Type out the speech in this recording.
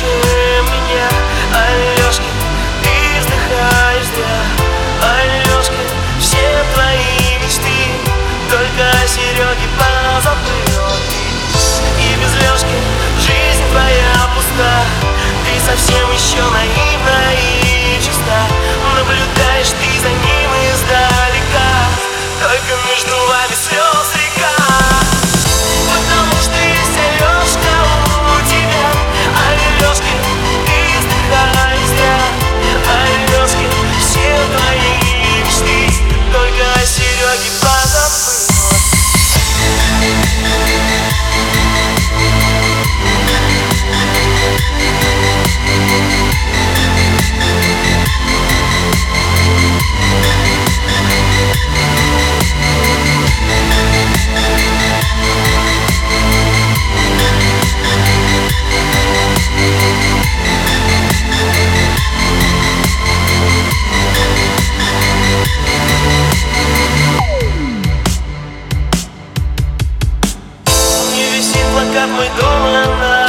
you. висит плакат мой дома на